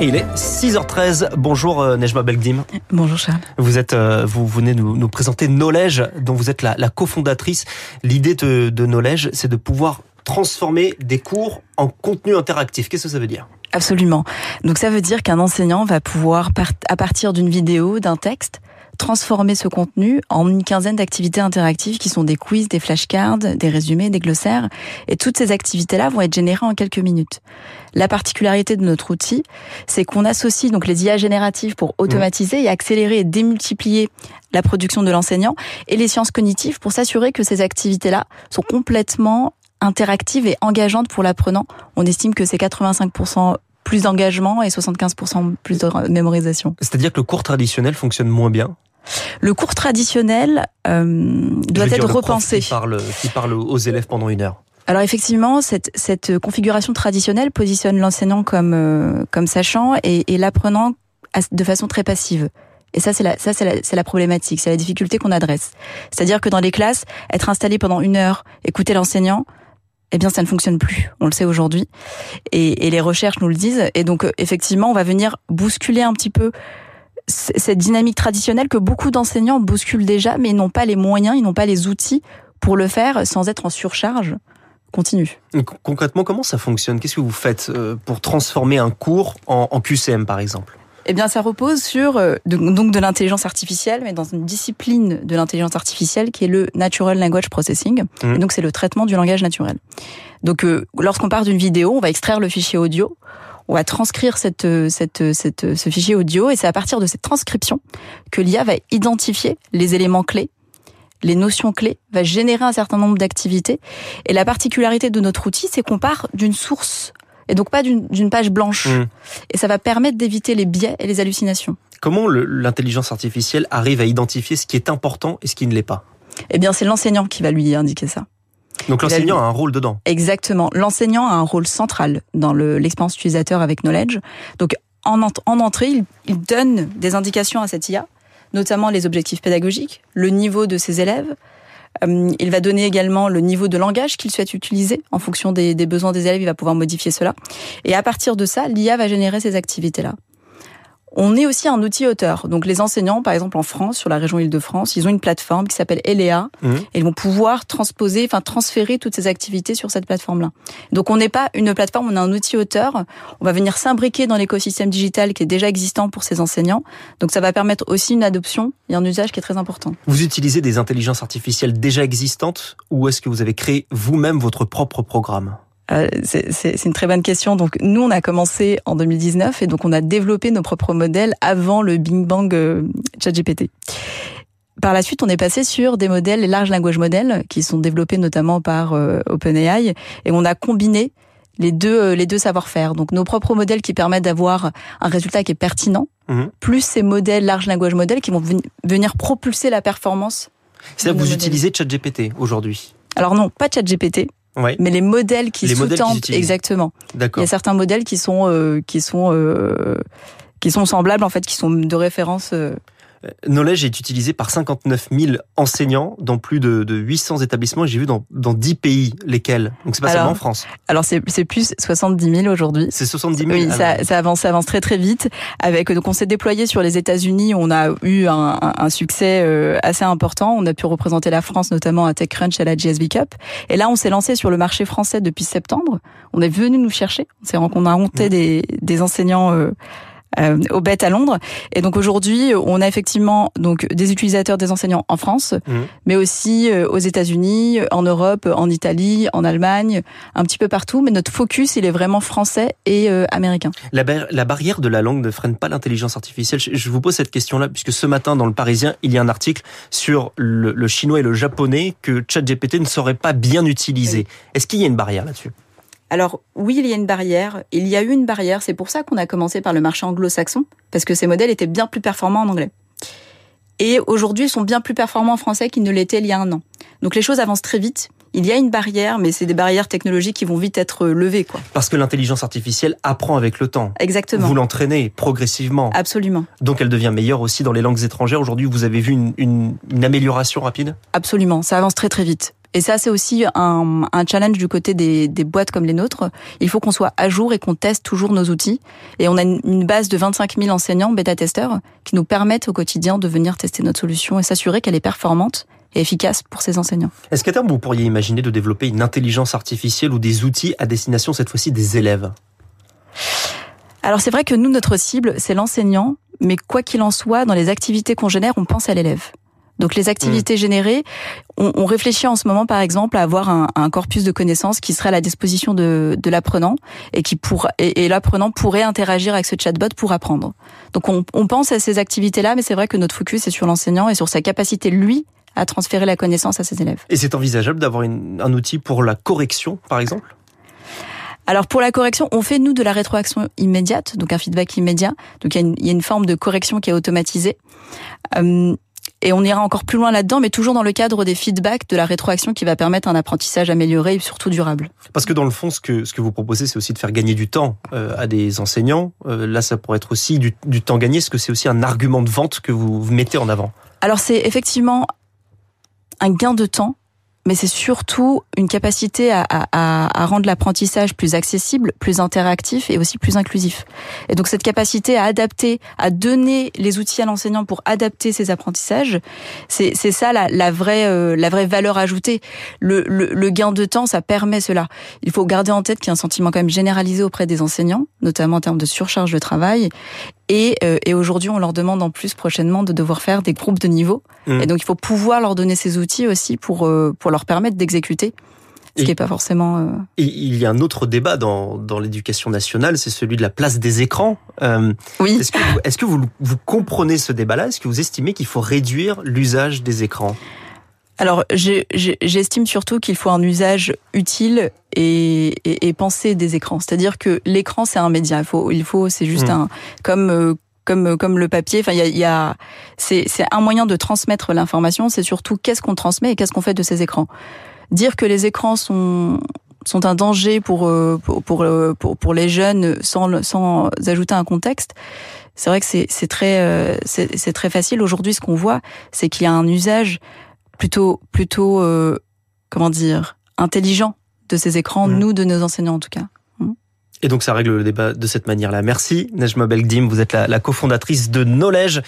Et il est 6h13. Bonjour euh, Nejma Belgdim. Bonjour Charles. Vous êtes, euh, vous venez nous, nous présenter Knowledge, dont vous êtes la, la cofondatrice. L'idée de, de Knowledge, c'est de pouvoir transformer des cours en contenu interactif. Qu'est-ce que ça veut dire? Absolument. Donc ça veut dire qu'un enseignant va pouvoir, à partir d'une vidéo, d'un texte, transformer ce contenu en une quinzaine d'activités interactives qui sont des quiz, des flashcards, des résumés, des glossaires. Et toutes ces activités-là vont être générées en quelques minutes. La particularité de notre outil, c'est qu'on associe donc les IA génératives pour automatiser et accélérer et démultiplier la production de l'enseignant et les sciences cognitives pour s'assurer que ces activités-là sont complètement interactives et engageantes pour l'apprenant. On estime que c'est 85% plus d'engagement et 75% plus de mémorisation. C'est-à-dire que le cours traditionnel fonctionne moins bien? Le cours traditionnel euh, doit être repensé. Qui parle, qui parle aux élèves pendant une heure. Alors effectivement, cette, cette configuration traditionnelle positionne l'enseignant comme euh, comme sachant et, et l'apprenant de façon très passive. Et ça, c'est la, ça, c'est la, c'est la problématique, c'est la difficulté qu'on adresse. C'est-à-dire que dans les classes, être installé pendant une heure, écouter l'enseignant, eh bien, ça ne fonctionne plus. On le sait aujourd'hui. Et, les recherches nous le disent. Et donc, euh, effectivement, on va venir bousculer un petit peu cette dynamique traditionnelle que beaucoup d'enseignants bousculent déjà, mais n'ont pas les moyens, ils n'ont pas les outils pour le faire sans être en surcharge continue. Concrètement, comment ça fonctionne? Qu'est-ce que vous faites euh, pour transformer un cours en, QCM, par exemple? Eh bien, ça repose sur euh, donc de l'intelligence artificielle, mais dans une discipline de l'intelligence artificielle qui est le Natural Language Processing. Mmh. Et donc, c'est le traitement du langage naturel. Donc, euh, lorsqu'on part d'une vidéo, on va extraire le fichier audio, on va transcrire cette, cette, cette, ce fichier audio et c'est à partir de cette transcription que l'IA va identifier les éléments clés, les notions clés, va générer un certain nombre d'activités. Et la particularité de notre outil, c'est qu'on part d'une source et donc pas d'une page blanche. Mmh. Et ça va permettre d'éviter les biais et les hallucinations. Comment l'intelligence artificielle arrive à identifier ce qui est important et ce qui ne l'est pas? Eh bien, c'est l'enseignant qui va lui indiquer ça. Donc l'enseignant a un rôle dedans. Exactement. L'enseignant a un rôle central dans l'expérience utilisateur avec Knowledge. Donc en, en entrée, il, il, donne des indications à cette IA, notamment les objectifs pédagogiques, le niveau de ses élèves. Euh, il va donner également le niveau de langage qu'il souhaite utiliser en fonction des, des besoins des élèves. Il va pouvoir modifier cela. Et à partir de ça, l'IA va générer ces activités-là. On est aussi un outil auteur. Donc les enseignants, par exemple en France, sur la région Île-de-France, ils ont une plateforme qui s'appelle ELEA mmh. et ils vont pouvoir transposer, enfin transférer toutes ces activités sur cette plateforme-là. Donc on n'est pas une plateforme, on a un outil auteur. On va venir s'imbriquer dans l'écosystème digital qui est déjà existant pour ces enseignants. Donc ça va permettre aussi une adoption et un usage qui est très important. Vous utilisez des intelligences artificielles déjà existantes ou est-ce que vous avez créé vous-même votre propre programme? Euh, c'est une très bonne question. Donc nous, on a commencé en 2019 et donc on a développé nos propres modèles avant le Bing Bang euh, ChatGPT. Par la suite, on est passé sur des modèles, les large language models, qui sont développés notamment par euh, OpenAI, et on a combiné les deux les deux savoir-faire. Donc nos propres modèles qui permettent d'avoir un résultat qui est pertinent, mhm. plus ces modèles large language models qui vont venir propulser la performance. C'est là que vous utilisez ChatGPT aujourd'hui? Alors non, pas ChatGPT. Mais les modèles qui sous-tendent exactement. Il y a certains modèles qui sont euh, qui sont euh, qui sont semblables en fait, qui sont de référence. Euh, Knowledge est utilisé par 59 000 enseignants dans plus de, de 800 établissements. J'ai vu dans, dans 10 pays lesquels. Donc c'est pas seulement en France. Alors c'est plus 70 000 aujourd'hui. C'est 70 000. Oui, ça, ça, avance, ça avance très très vite. Avec donc on s'est déployé sur les États-Unis. On a eu un, un, succès euh, assez important. On a pu représenter la France notamment à TechCrunch à la GSV Cup. Et là on s'est lancé sur le marché français depuis septembre. On est venu nous chercher. On a monté mmh. des, des enseignants. Euh, euh, au BET à Londres. Et donc aujourd'hui, on a effectivement donc des utilisateurs, des enseignants en France, mmh. mais aussi euh, aux États-Unis, en Europe, en Italie, en Allemagne, un petit peu partout. Mais notre focus, il est vraiment français et euh, américain. La, la, barrière de la langue ne freine pas l'intelligence artificielle. Je vous pose cette question-là puisque ce matin dans le Parisien, il y a un article sur le, le chinois et le japonais que ChatGPT ne saurait pas bien utiliser. Est-ce qu'il y a une barrière là-dessus? Alors oui, il y a une barrière. Il y a eu une barrière. C'est pour ça qu'on a commencé par le marché anglo-saxon, parce que ces modèles étaient bien plus performants en anglais. Et aujourd'hui, ils sont bien plus performants en français qu'ils ne l'étaient il y a un an. Donc les choses avancent très vite. Il y a une barrière, mais c'est des barrières technologiques qui vont vite être levées. Quoi. Parce que l'intelligence artificielle apprend avec le temps. Exactement. Vous l'entraînez progressivement. Absolument. Donc elle devient meilleure aussi dans les langues étrangères. Aujourd'hui, vous avez vu une, une, une amélioration rapide? Absolument, ça avance très très vite. Et ça, c'est aussi un, un, challenge du côté des, des, boîtes comme les nôtres. Il faut qu'on soit à jour et qu'on teste toujours nos outils. Et on a une, base de 25 000 enseignants bêta-testeurs qui nous permettent au quotidien de venir tester notre solution et s'assurer qu'elle est performante et efficace pour ces enseignants. Est-ce qu'à terme, vous pourriez imaginer de développer une intelligence artificielle ou des outils à destination cette fois-ci des élèves? Alors c'est vrai que nous, notre cible, c'est l'enseignant, mais quoi qu'il en soit, dans les activités qu'on génère, on pense à l'élève. Donc les activités mmh. générées, on, on, réfléchit en ce moment par exemple à avoir un, un, corpus de connaissances qui serait à la disposition de, de l'apprenant et qui pour et, et l'apprenant pourrait interagir avec ce chatbot pour apprendre. Donc on, on pense à ces activités-là, mais c'est vrai que notre focus est sur l'enseignant et sur sa capacité lui à transférer la connaissance à ses élèves. Et c'est envisageable d'avoir un outil pour la correction, par exemple? Alors pour la correction, on fait nous de la rétroaction immédiate, donc un feedback immédiat. Donc il y, a une forme de correction qui est automatisée. Euh, et on ira encore plus loin là-dedans, mais toujours dans le cadre des feedbacks, de la rétroaction qui va permettre un apprentissage amélioré et surtout durable. Parce que dans le fond, ce que, ce que vous proposez, c'est aussi de faire gagner du temps euh, à des enseignants. Euh, là, ça pourrait être aussi du, du temps gagné. Est-ce que c'est aussi un argument de vente que vous mettez en avant? Alors c'est effectivement un gain de temps mais c'est surtout une capacité à, à, à rendre l'apprentissage plus accessible, plus interactif et aussi plus inclusif. Et donc cette capacité à adapter, à donner les outils à l'enseignant pour adapter ses apprentissages, c'est ça la, la vraie euh, la vraie valeur ajoutée. Le, le, le, gain de temps, ça permet cela. Il faut garder en tête qu'il y a un sentiment quand même généralisé auprès des enseignants, notamment en termes de surcharge de travail, et, euh, et aujourd'hui, on leur demande en plus prochainement de devoir faire des groupes de niveau. Mmh. Et donc, il faut pouvoir leur donner ces outils aussi pour, euh, pour leur permettre d'exécuter. Ce qui n'est pas forcément. Euh... Et il y a un autre débat dans, dans l'éducation nationale, c'est celui de la place des écrans. Euh, oui. Est-ce que, vous, est-ce que vous, vous comprenez ce débat-là? Est-ce que vous estimez qu'il faut réduire l'usage des écrans? Alors, j'estime surtout qu'il faut un usage utile et, et, et penser des écrans. C'est-à-dire que l'écran, c'est un média. Il faut, il faut, c'est juste mmh. un comme euh, comme comme le papier. Enfin, il y a, y a c'est c'est un moyen de transmettre l'information. C'est surtout qu'est-ce qu'on transmet et qu'est-ce qu'on fait de ces écrans. Dire que les écrans sont sont un danger pour euh, pour pour, euh, pour, pour les jeunes sans sans ajouter un contexte. C'est vrai que c'est c'est très c'est très facile aujourd'hui. Ce qu'on voit, c'est qu'il y a un usage plutôt plutôt euh, comment dire intelligent de ces écrans, mmh. nous de nos enseignants en tout cas. Mmh. Et donc ça règle le débat de cette manière-là. Merci Nejma Belgdim, vous êtes la, la cofondatrice de Knowledge.